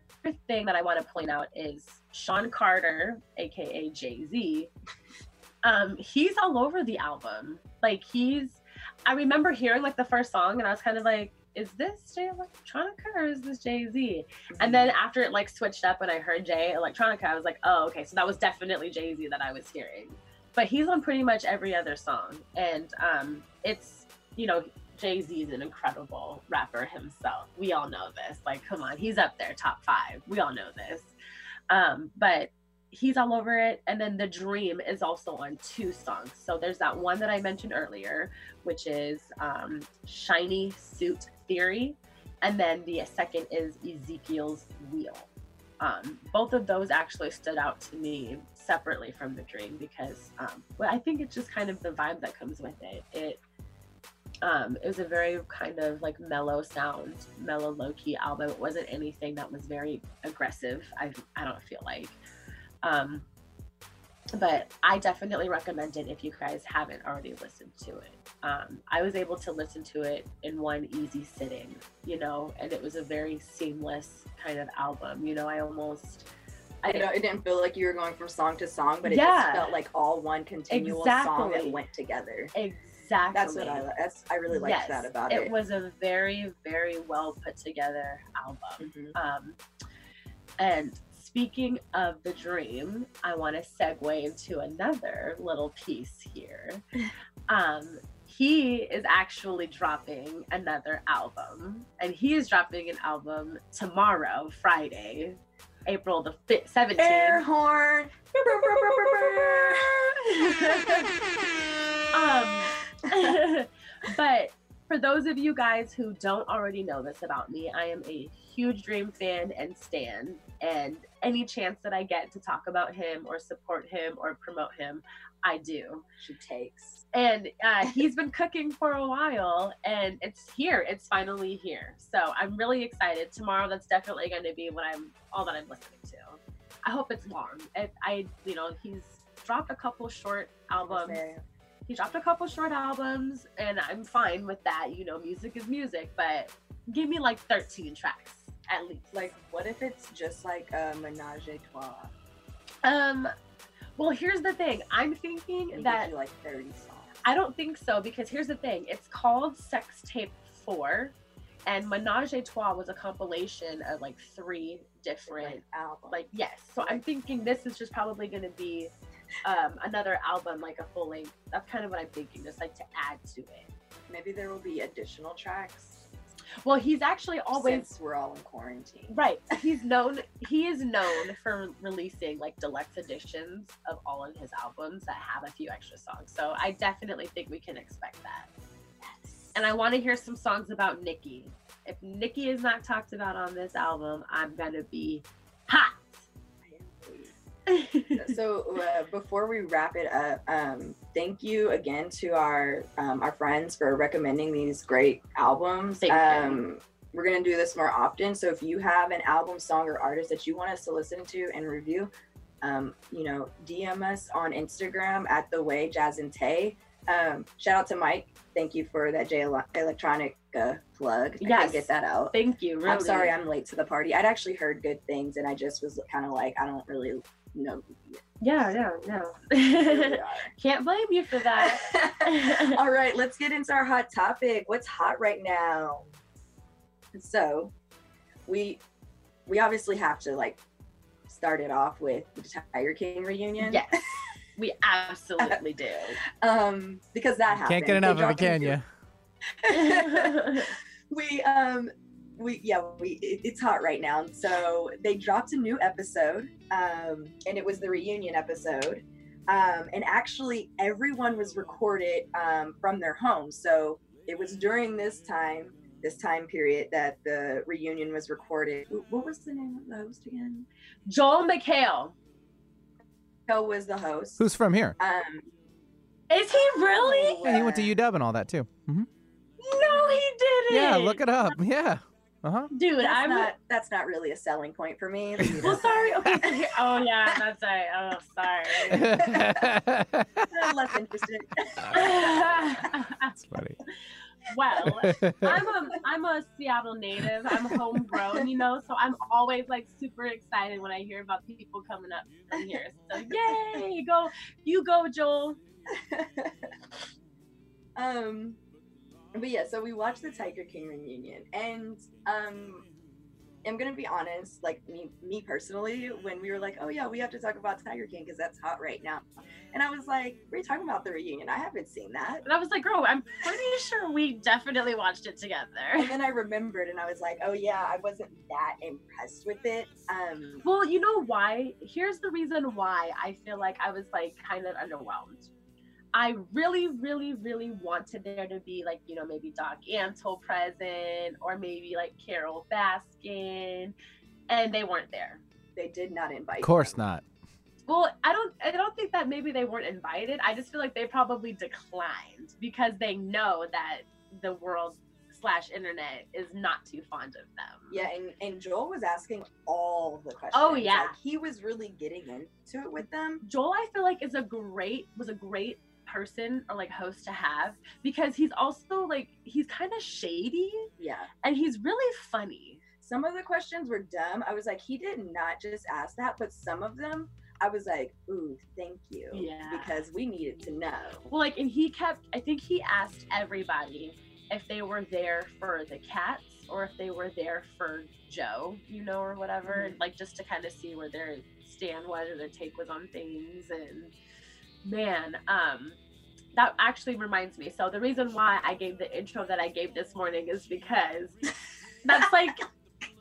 thing that I want to point out is Shawn Carter, aka Jay Z. Um, he's all over the album. Like he's, I remember hearing like the first song, and I was kind of like, is this Jay Electronica or is this Jay Z? And then after it like switched up and I heard Jay Electronica, I was like, oh, okay, so that was definitely Jay Z that I was hearing. But he's on pretty much every other song. And um, it's, you know, Jay Z is an incredible rapper himself. We all know this. Like, come on, he's up there, top five. We all know this. Um, but he's all over it. And then The Dream is also on two songs. So there's that one that I mentioned earlier, which is um, Shiny Suit Theory. And then the second is Ezekiel's Wheel. Um, both of those actually stood out to me separately from The Dream because um, well, I think it's just kind of the vibe that comes with it. It Um, it was a very kind of like mellow sound, mellow low key album. It wasn't anything that was very aggressive. I I don't feel like. Um, but I definitely recommend it if you guys haven't already listened to it. Um, I was able to listen to it in one easy sitting, you know, and it was a very seamless kind of album. You know, I almost. I, you know, it didn't feel like you were going from song to song, but it Yeah. just felt like all one continual song that Exactly. went together. exactly. That's what I. That's I really liked Yes, that about it it. was a very, very well put together album. Mhm. Um, and speaking of the dream, I want to segue into another little piece here. Um, he is actually dropping another album, and he is dropping an album tomorrow, Friday, April the fi- 17th. Air horn. um, but for those of you guys who don't already know this about me, I am a huge Dream fan and stan. And any chance that I get to talk about him or support him or promote him, I do. she takes. And uh, he's been cooking for a while, and it's here. It's finally here. So I'm really excited. Tomorrow, that's definitely going to be what I'm all that I'm listening to. I hope it's long. If I, you know, he's dropped a couple short albums he dropped a couple short albums and i'm fine with that you know music is music but give me like 13 tracks at least Like, what if it's just like a menage a trois? um well here's the thing i'm thinking And that like 30 songs. i don't think so because here's the thing it's called sex tape 4 and menage a trois was a compilation of like three different Different album. like yes so i'm thinking this is just probably going to be um another album like a full length that's kind of what i'm thinking just like to add to it maybe there will be additional tracks. well he's actually always since we're all in quarantine. Right. He's known he is known for releasing like deluxe editions of all of his albums that have a few extra songs. So I definitely think we can expect that. Yes. And I want to hear some songs about Nikki. If Nikki is not talked about on this album, I'm gonna be. so uh, before we wrap it up, um, thank you again to our um, our friends for recommending these great albums. Thank you. um, we're gonna do this more often. So if you have an album, song, or artist that you want us to listen to and review, um, you know, DM us on Instagram at the way Jazz and Tay. Um, shout out to Mike. Thank you for that Jay Electronica uh, plug. I Yes. get that out. Thank you. Really. I'm sorry I'm late to the party. I'd actually heard good things, and I just was kind of like, I don't really know. Yeah, yeah, no. Here. Can't blame you for that. All right, let's get into our hot topic. What's hot right now? So, we we obviously have to like start it off with the Tiger King reunion. yes. We absolutely do. Um, because that happened. Can't get enough of it, can into- you? we um we yeah we it, it's hot right now so they dropped a new episode um and it was the reunion episode um and actually everyone was recorded um from their homes so it was during this time this time period that the reunion was recorded what was the name of the host again Joel McHale. Joe was the host Who's from here? um Is he really? Yeah, he went to UW and all that too. hmm No, he didn't. Yeah, look it up. Yeah. Uh huh. dude. that's I'm not that's not really a selling point for me well. Sorry. Okay. Here, oh yeah, that's right. Oh, sorry. I'm less interested That's funny. Well, I'm a I'm a Seattle native. I'm homegrown, you know, so I'm always like super excited when I hear about people coming up from here. So yay, go you go, Joel. um but yeah so we watched the tiger king reunion and um i'm gonna be honest like me me personally when we were like oh yeah we have to talk about tiger king because that's hot right now and i was like we're talking about the reunion i haven't seen that And I was like, girl, I'm pretty sure we definitely watched it together. and then i remembered and i was like oh yeah i wasn't that impressed with it um Well, you know why? Here's the reason why I feel like I was like kind of underwhelmed. I really, really, really wanted there to be like, you know, maybe Doc Antle present or maybe like Carole Baskin, and they weren't there. they did not invite Of course them. not. Well, I don't I don't think that maybe they weren't invited. I just feel like they probably declined because they know that the world slash internet is not too fond of them. Yeah, and, and Joel was asking all the questions. Oh, yeah. Like, he was really getting into it with them. Joel, I feel like is a great was a great person or like host to have because he's also like he's kind of shady Yeah. and he's really funny. Some of the questions were dumb. I was like, he did not just ask that, but some of them I was like, ooh, thank you. Yeah. Because we needed to know. Well, like, and he kept, I think he asked everybody if they were there for the cats or if they were there for Joe, you know, or whatever, Mhm. like just to kind of see where their stand was or their take was on things. And man, um, that actually reminds me. So the reason why I gave the intro that I gave this morning is because that's like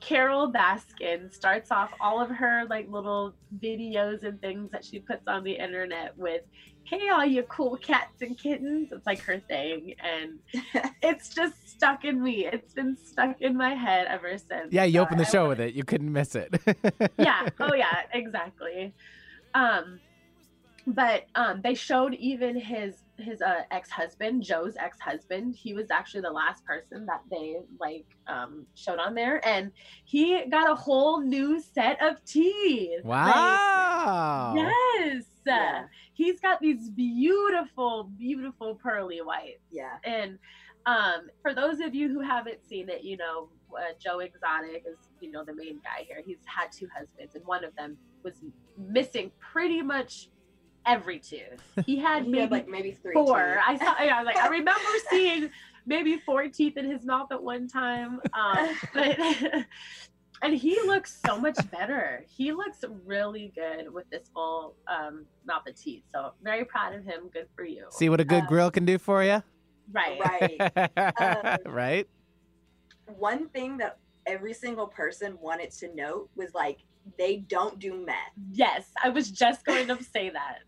Carole Baskin starts off all of her like little videos and things that she puts on the internet with hey all you cool cats and kittens it's like her thing and it's just stuck in me it's been stuck in my head ever since Yeah, you So opened the show wanna- with it. You couldn't miss it. yeah oh yeah exactly um but um they showed even his his uh, ex-husband joe's ex-husband he was actually the last person that they like um showed on there and he got a whole new set of teeth Like, Wow. yes Yeah. he's got these beautiful beautiful pearly whites Yeah. and um, for those of you who haven't seen it, you know, uh, Joe Exotic is, you know, the main guy here. He's had two husbands, and one of them was missing pretty much every tooth. He had He maybe had like maybe three. four. teeth. I saw. Yeah, I was like, I remember seeing maybe four teeth in his mouth at one time. Um, but and he looks so much better. He looks really good with this full um, mouth of teeth. So very proud of him. Good for you. See what a good Uh, grill can do for you? Right. Right. Um, right? One thing that every single person wanted to note was like they don't do meth. Yes, I was just going to say that.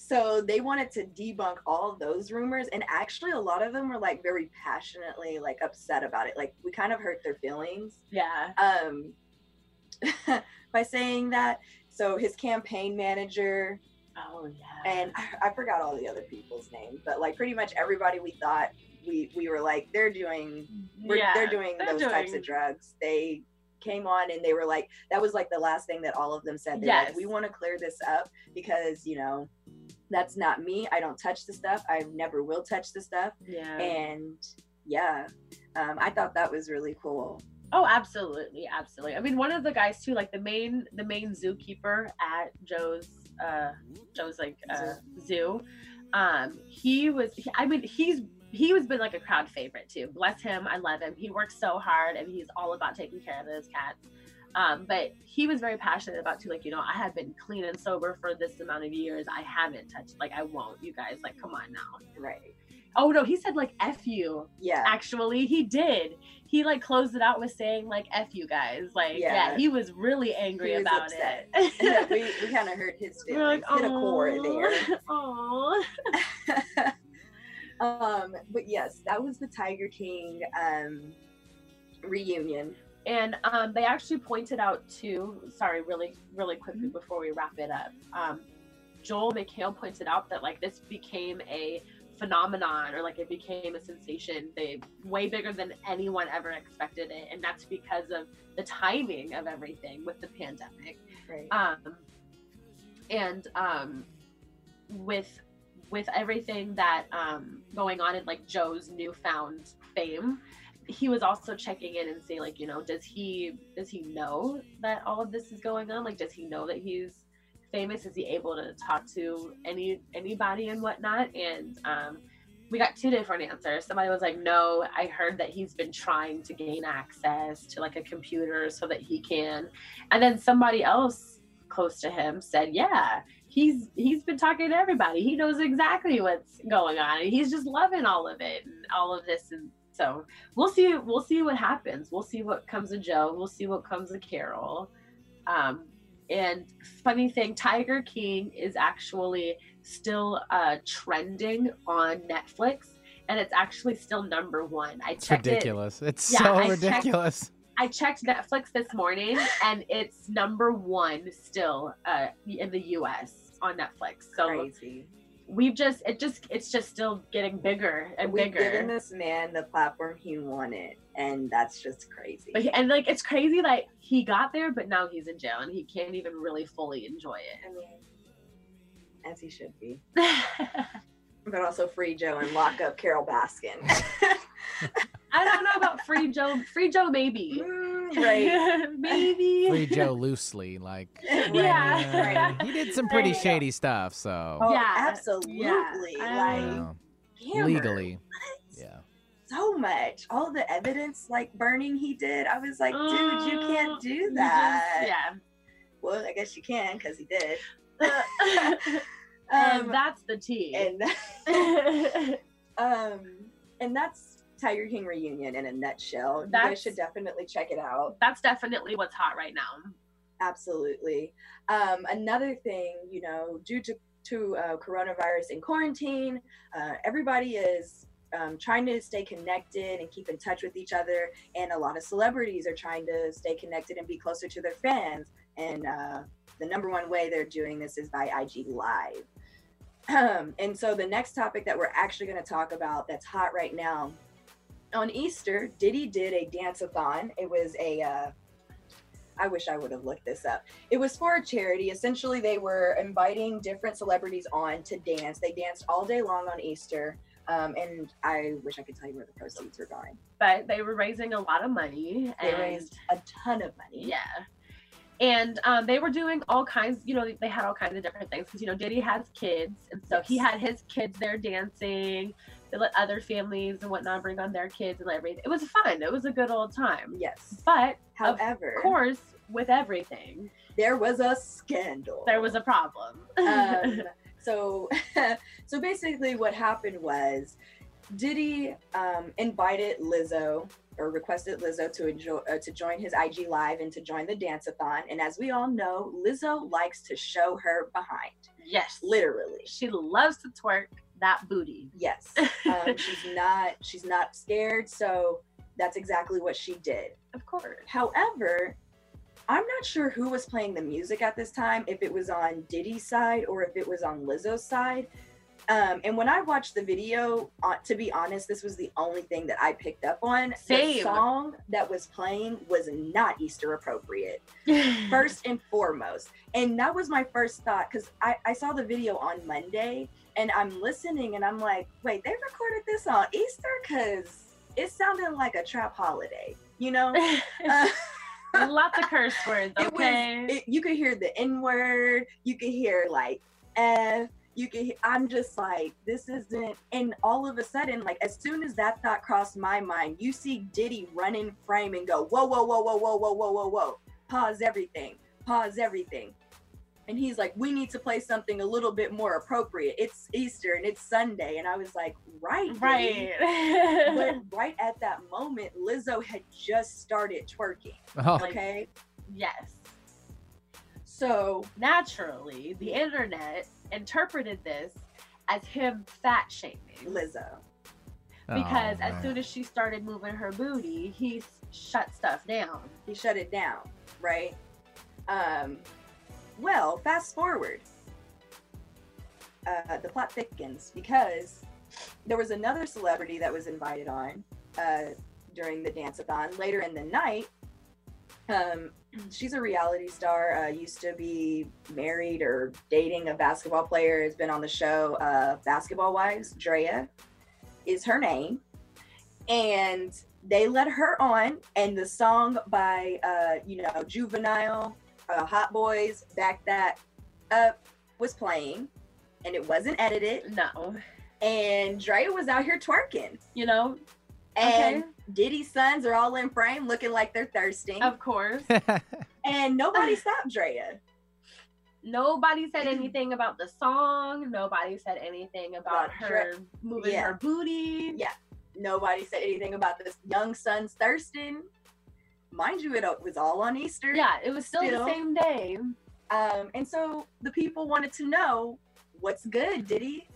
So they wanted to debunk all those rumors, and actually, a lot of them were like very passionately like upset about it. Like we kind of hurt their feelings Yeah. um, by saying that. So his campaign manager Oh yeah. and I, I forgot all the other people's names, but like pretty much everybody we thought we we were like they're doing yeah, they're doing they're those types of drugs. They came on and they were like that was like the last thing that all of them said. They're like, Yes. we want to clear this up because you know that's not me. I don't touch the stuff. I never will touch the stuff. Yeah. And yeah, um, I thought that was really cool. Oh, absolutely, absolutely. I mean, one of the guys too, like the main the main zookeeper at Joe's uh Joe's like uh zoo. Um, he was. He, I mean, he's he was been like a crowd favorite too. Bless him. I love him. He works so hard and he's all about taking care of those cats. Um, but he was very passionate about too, like, you know, I have been clean and sober for this amount of years. I haven't touched, like, I won't, you guys, like, come on now. Right. Oh no, he said like F you. Yeah. Actually, he did. He like closed it out with saying like F you guys. Like, yeah, Yeah. he was really angry was about upset. it. we we kind of hurt his We're feelings. like, Hit a chord there. Aw. um, but yes, that was the Tiger King um, reunion. And um, they actually pointed out too. Sorry, really, really quickly before we wrap it up. Um, Joel McHale pointed out that like this became a phenomenon or like it became a sensation. They way bigger than anyone ever expected it, and that's because of the timing of everything with the pandemic. Right. um and um with with everything that um going on in like joe's newfound fame he was also checking in and saying like you know does he does he know that all of this is going on? Like does he know that he's famous? Is he able to talk to any anybody and whatnot? And um we got two different answers. Somebody was like no i heard that he's been trying to gain access to like a computer so that he can. And then somebody else close to him said yeah he's he's been talking to everybody. He knows exactly what's going on. And he's just loving all of it and all of this and so we'll see we'll see what happens we'll see what comes of joe we'll see what comes of carole um and funny thing tiger king is actually still uh trending on netflix and it's actually still number one i It's checked it ridiculous. It's Yeah, so I checked- ridiculous. I checked Netflix this morning and it's number one still uh, in the US on Netflix. So Crazy. We've just it just it's just still getting bigger and We've bigger. given this man the platform he wanted, and that's just crazy. But he, and like it's crazy like he got there, but now he's in jail and he can't even really fully enjoy it. I mean, as he should be. But also free Joe and lock up Carole Baskin. I don't know about Free Joe. Free Joe, maybe. Mm, right. maybe. Free Joe loosely, like Yeah. uh, he did some pretty There go. shady stuff. So Oh, Yeah, absolutely. yeah. Like you know, hammered. legally, yeah. so much. All the evidence like burning he did. I was like, dude, you Mm, can't do that. just- that. Well, I guess you can because he did. yeah. and Um, that's the tea. and um, and that's Tiger King reunion in a nutshell. you guys should definitely check it out. that's definitely what's hot right now. Absolutely. Um, another thing, you know, due to to uh, coronavirus and quarantine, uh, everybody is um, trying to stay connected and keep in touch with each other. And a lot of celebrities are trying to stay connected and be closer to their fans. And uh, the number one way they're doing this is by IG Live. Um, and so the next topic that we're actually going to talk about that's hot right now on Easter, Diddy did a dance-a-thon. It was a uh, I wish I would have looked this up. It was for a charity. Essentially, they were inviting different celebrities on to dance. They danced all day long on Easter. Um, and I wish I could tell you where the proceeds were going. But they were raising a lot of money. They and raised a ton of money. Yeah. And um, they were doing all kinds, you know, they had all kinds of different things because, you know, Diddy has kids. And so he had his kids there dancing. They let other families and whatnot bring on their kids and everything. It was fun. It was a good old time. Yes. But, However, of course, with everything, there was a scandal. there was a problem. um, so so basically what happened was Diddy um, invited Lizzo or requested Lizzo to enjoy uh, to join his IG live and to join the dance-a-thon. And as we all know, Lizzo likes to show her behind, yes. literally. She loves to twerk that booty. Yes, um, she's not she's not scared. So that's exactly what she did. Of course. However, I'm not sure who was playing the music at this time, if it was on Diddy's side or if it was on Lizzo's side. Um, and when I watched the video, uh, to be honest, this was the only thing that I picked up on. The song that was playing was not Easter appropriate, first and foremost. And that was my first thought because I, I saw the video on Monday and I'm listening and I'm like, wait, they recorded this on Easter? Because it sounded like a trap holiday, you know? Uh, Lots of curse words, it okay? was it, you could hear the n word you could hear like f you could hear, i'm just like this isn't and all of a sudden like as soon as that thought crossed my mind you see diddy run in frame and go whoa whoa whoa whoa whoa whoa whoa whoa whoa pause everything pause everything and he's like we need to play something a little bit more appropriate it's easter and it's sunday and i was like right right. but right at that moment lizzo had just started twerking Oh, okay yes. so Naturally, the internet interpreted this as him fat shaming. Lizzo. Because oh, as soon as she started moving her booty, he shut stuff down. He shut it down, right? Um, well, fast forward. Uh, the plot thickens because there was another celebrity that was invited on uh, during the dance-a-thon later in the night. Um, she's a reality star. Uh, used to be married or dating a basketball player. Has been on the show uh, Basketball Wives. Draya is her name, and they let her on. And the song by uh, you know Juvenile, uh, Hot Boys, Back That Up was playing, and it wasn't edited. No. And Draya was out here twerking, You know, and Okay. Diddy's sons are all in frame, looking like they're thirsting, of course. and nobody stopped Draya. Nobody said anything about the song. Nobody said anything about About her moving yeah. her booty. Yeah. Nobody said anything about this young son's thirsting. Mind you, it was all on Easter. Yeah, it was still Still. the same day. Um, and so the people wanted to know what's good, Diddy?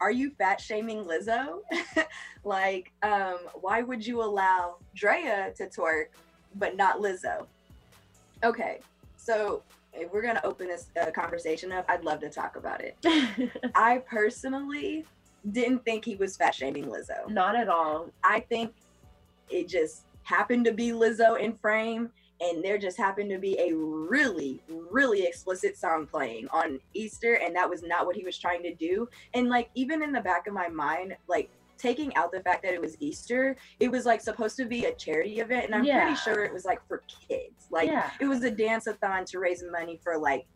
Are you fat shaming Lizzo? like, um, why would you allow Draya to twerk but not Lizzo? Okay, so if we're gonna open this uh, conversation up, I'd love to talk about it. I personally didn't think he was fat shaming Lizzo. Not at all. I think it just happened to be Lizzo in frame, and there just happened to be a really, really explicit song playing on Easter, and that was not what he was trying to do. And like, even in the back of my mind, like taking out the fact that it was Easter, it was like supposed to be a charity event, and I'm Yeah. pretty sure it was like for kids. Like, Yeah. it was a dance-a-thon to raise money for like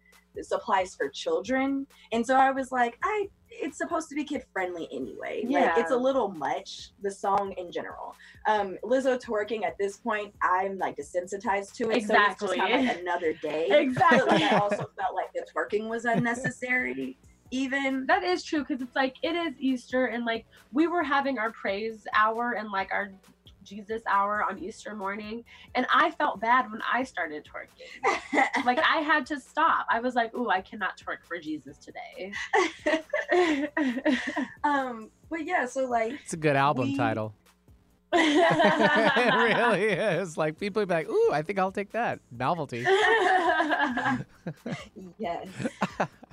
supplies for children. And so i was like i it's supposed to be kid friendly anyway. Like it's a little much the song in general. Um lizzo twerking at this point i'm like desensitized to it so it's just kind of like Exactly. another day. Exactly. but like i also felt like the twerking was unnecessary even. That is true because it's like it is Easter and like we were having our praise hour and like our Jesus hour on Easter morning, and I felt bad when I started twerking. like I had to stop. I was like, "Ooh, I cannot twerk for Jesus today." um but yeah so like It's a good album We- title. it really is. Like people be like, "Ooh, I think I'll take that novelty." yes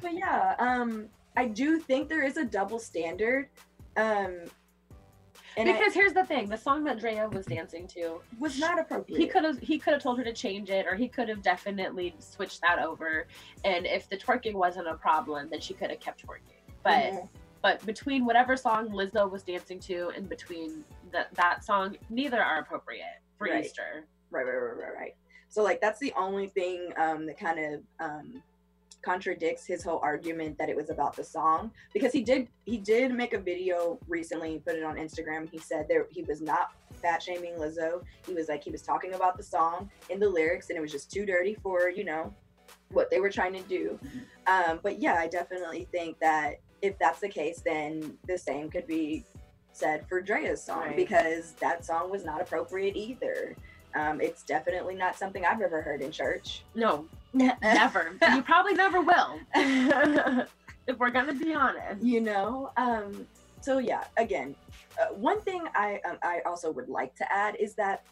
but yeah um i do think there is a double standard um and because here's the thing: the song that Draya was dancing to, was not appropriate he could have he could have told her to change it, or he could have definitely switched that over. And if the twerking wasn't a problem, then she could have kept twerking. But but between whatever song Lizzo was dancing to and between that that song, neither are appropriate for Right. Easter. right right right right right so like that's the only thing um that kind of um contradicts his whole argument that it was about the song. Because he did he did make a video recently put it on instagram. He said there he was not fat shaming lizzo. He was like he was talking about the song in the lyrics and it was just too dirty for you know what they were trying to do. Um but yeah i definitely think that if that's the case then the same could be said for draya's song Right. because that song was not appropriate either. Um, it's definitely not something I've ever heard in church. No, never. You probably never will. if we're gonna be honest. You know. Um, so yeah, again, uh, one thing I um, I also would like to add is that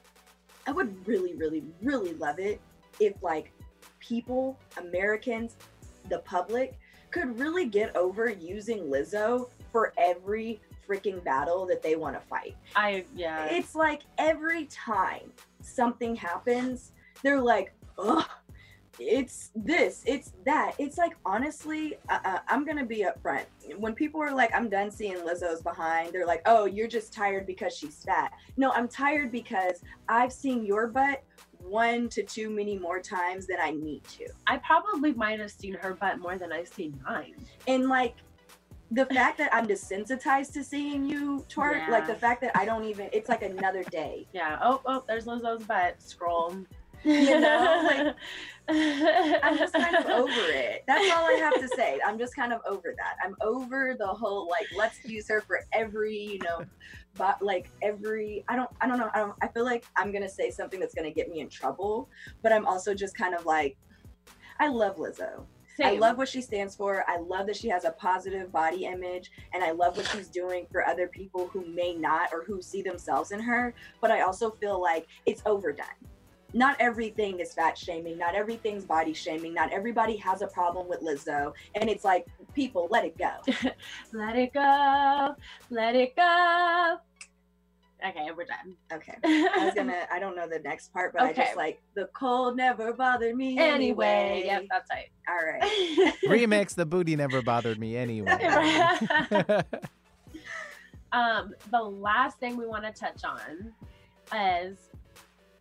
I would really, really, really love it if like people, Americans, the public, could really get over using Lizzo for every freaking battle that they want to fight. I yeah. it's like every time something happens, they're like, ugh, it's this, it's that. It's like, honestly, uh, uh, I'm going to be upfront. When people are like, I'm done seeing Lizzo's behind, they're like, oh, you're just tired because she's fat. No, I'm tired because I've seen your butt one to two many more times than I need to. I probably might have seen her butt more than I've seen mine. And like, the fact that I'm desensitized to seeing you twerk, like the fact that I don't even, it's like another day. Yeah. Oh, oh, there's Lizzo's butt. Scroll. You know, like, I'm just kind of over it. That's all I have to say. I'm just kind of over that. I'm over the whole like let's use her for every, you know, but like every I don't I don't know. I don't I feel like I'm gonna say something that's gonna get me in trouble, but I'm also just kind of like I love Lizzo. I love what she stands for. I love that she has a positive body image and I love what she's doing for other people who may not or who see themselves in her. But I also feel like it's overdone. Not everything is fat shaming, not everything's body shaming, not everybody has a problem with Lizzo. And it's like, people, let it go. Let it go. Let it go. Okay, we're done. Okay. I was gonna I don't know the next part, but I just like the cold never bothered me Anyway, anyway. yep, that's right. All right. Remix the booty never bothered me anyway. um, the last thing we want to touch on is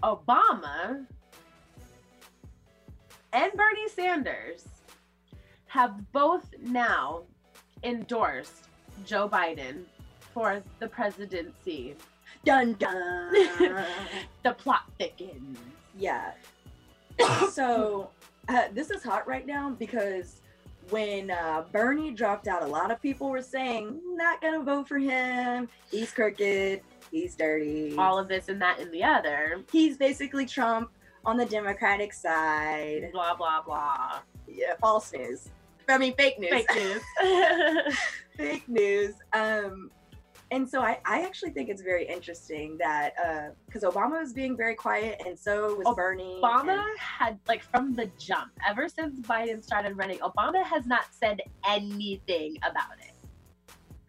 Obama and Bernie Sanders have both now endorsed Joe Biden for the presidency. Dun dun. the plot thickens. Yeah. so uh, this is hot right now because when uh, Bernie dropped out, a lot of people were saying, not gonna vote for him. He's crooked. He's dirty. All of this and that and the other. He's basically Trump on the Democratic side. Blah blah blah. Yeah, false news. I mean, fake news. Fake news. fake news. Um, and so I, I actually think it's very interesting that uh, because Obama was being very quiet, and so was Bernie. Obama and- had like from the jump, ever since Biden started running, Obama has not said anything about it.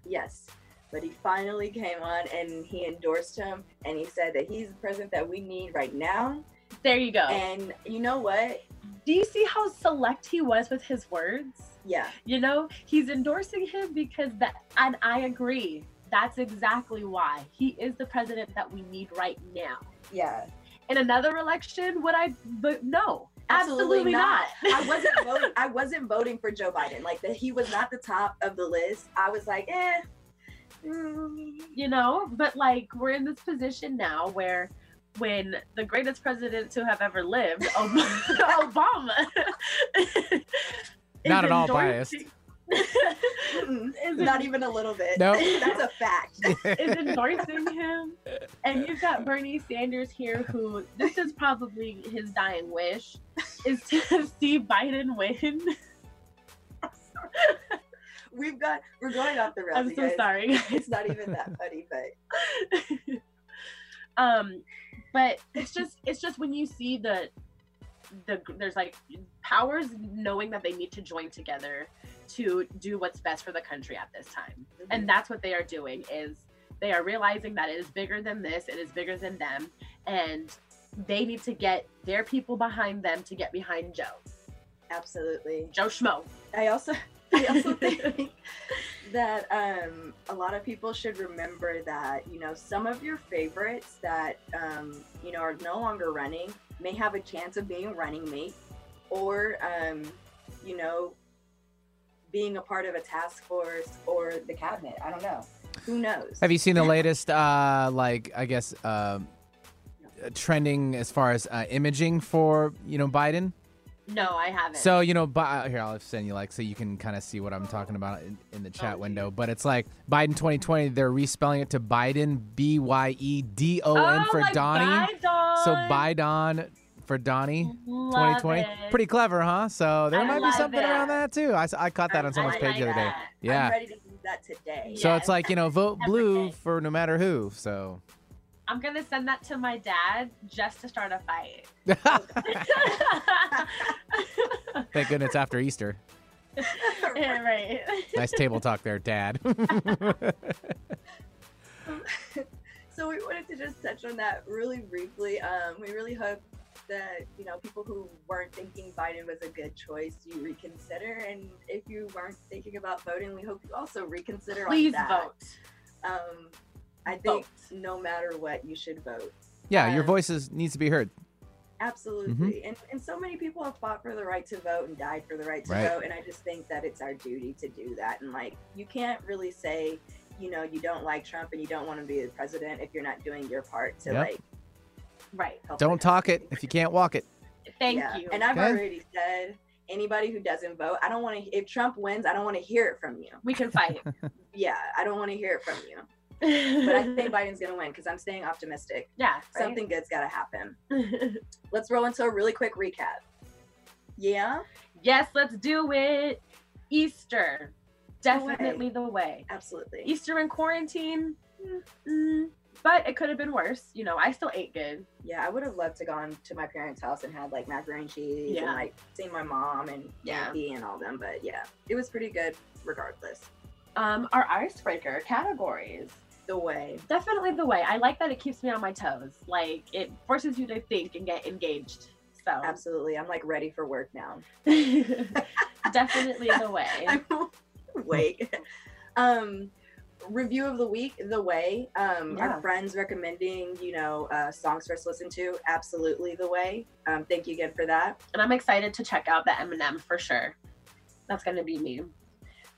Yes. But he finally came on and he endorsed him and he said that he's the president that we need right now. There you go. And you know what? Do you see how select he was with his words? Yeah. You know, he's endorsing him because that, and I agree. That's exactly why he is the president that we need right now. Yeah. In another election, would I? But no, Absolutely, absolutely, not. not. I wasn't voting. I wasn't voting for Joe Biden. Like that, he was not the top of the list. I was like, eh. mm. you know but like we're in this position now where when the greatest president to have ever lived Ob- obama Not at all endorsing- Mm-mm. Is, Not even a little bit. Nope. That's a fact. is endorsing him and you've got bernie sanders here who this is probably his dying wish is to see biden win We've got. We're going off the rails. i'm so guys. sorry guys. It's not even that funny, but um but it's just it's just when you see the the there's like powers knowing that they need to join together to do what's best for the country at this time. And that's what they are doing is they are realizing that it is bigger than this it is bigger than them and they need to get their people behind them to get behind joe. Absolutely. joe schmo. I also I also think that um, a lot of people should remember that you know some of your favorites that um, you know are no longer running may have a chance of being running mate, or um, you know being a part of a task force or the cabinet. I don't know. Who knows? Have you seen the latest, uh, like I guess, uh, trending as far as uh, imaging for you know Biden? no i haven't So you know, Bi- here I'll send you like so you can kind of see what I'm talking about in, in the chat Oh, window. But it's like Biden 2020. They're respelling it to Biden, B Y E D O N oh, for Donnie. Biden. So Biden for Donnie. Love 2020. it. Pretty clever, huh? So there I might be something that. around that too. I caught that I- on someone's I page the other day. Yeah. I'm ready to use that today. So it's like you know, vote blue for no matter who. So I'm gonna send that to my dad just to start a fight. thank goodness after Easter. Yeah, right. Nice table talk there, Dad. so we wanted to just touch on that really briefly. Um, we really hope that you know people who weren't thinking Biden was a good choice, you reconsider, and if you weren't thinking about voting, we hope you also reconsider. Please on that. vote. Um, I think no matter what, you should vote. yeah, your Um, voices needs to be heard. Absolutely. And and so many people have fought for the right to vote and died for the right to Right. vote. And I just think that it's our duty to do that. And like you can't really say, you know, you don't like Trump and you don't want to be the president if you're not doing your part to Yep. like Right. help the Don't talk it if you can't walk it. Thank Yeah. you. And I've Okay. already said anybody who doesn't vote, I don't want to if Trump wins, I don't want to hear it from you. we can fight. Yeah, I don't want to hear it from you. But I think Biden's going to win because I'm staying optimistic. yeah. Something good's got to happen. Let's roll into a really quick recap. Yeah, yes, let's do it. Easter. The way. Definitely the way. absolutely. Easter in quarantine. mm, mm, but it could have been worse. You know, I still ate good. Yeah, I would have loved to gone to my parents' house and had like macaroni and cheese Yeah. and like seen my mom and Yeah. auntie and all them. But yeah, it was pretty good regardless. Um, our icebreaker categories. The way. Definitely the way. I like that it keeps me on my toes. Like it forces you to think and get engaged. So Absolutely. I'm like ready for work now. definitely the way. I'm awake. um review of the week the way um Yeah. our friends recommending you know uh songs for us to listen to absolutely the way um thank you again for that And I'm excited to check out the Eminem for sure. That's gonna be me.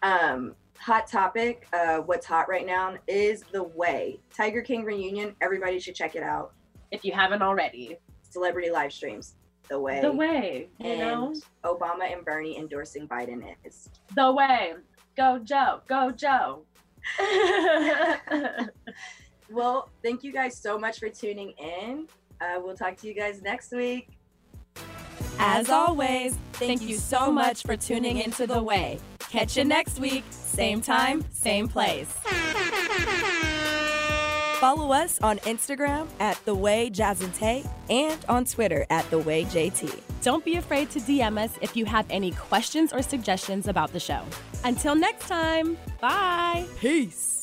um hot topic uh what's hot right now is the way tiger king reunion everybody should check it out If you haven't already. celebrity live streams the way The way, you and know? obama and bernie endorsing biden is The way. Go Joe. Go Joe. well thank you guys so much for tuning in uh, we'll talk to you guys next week As always, thank you so much for tuning into The Way. Catch you next week, same time, same place. Follow us on Instagram at The Way Jazz and Tay and on Twitter at The Way JT. Don't be afraid to DM us if you have any questions or suggestions about the show. Until next time, bye. Peace.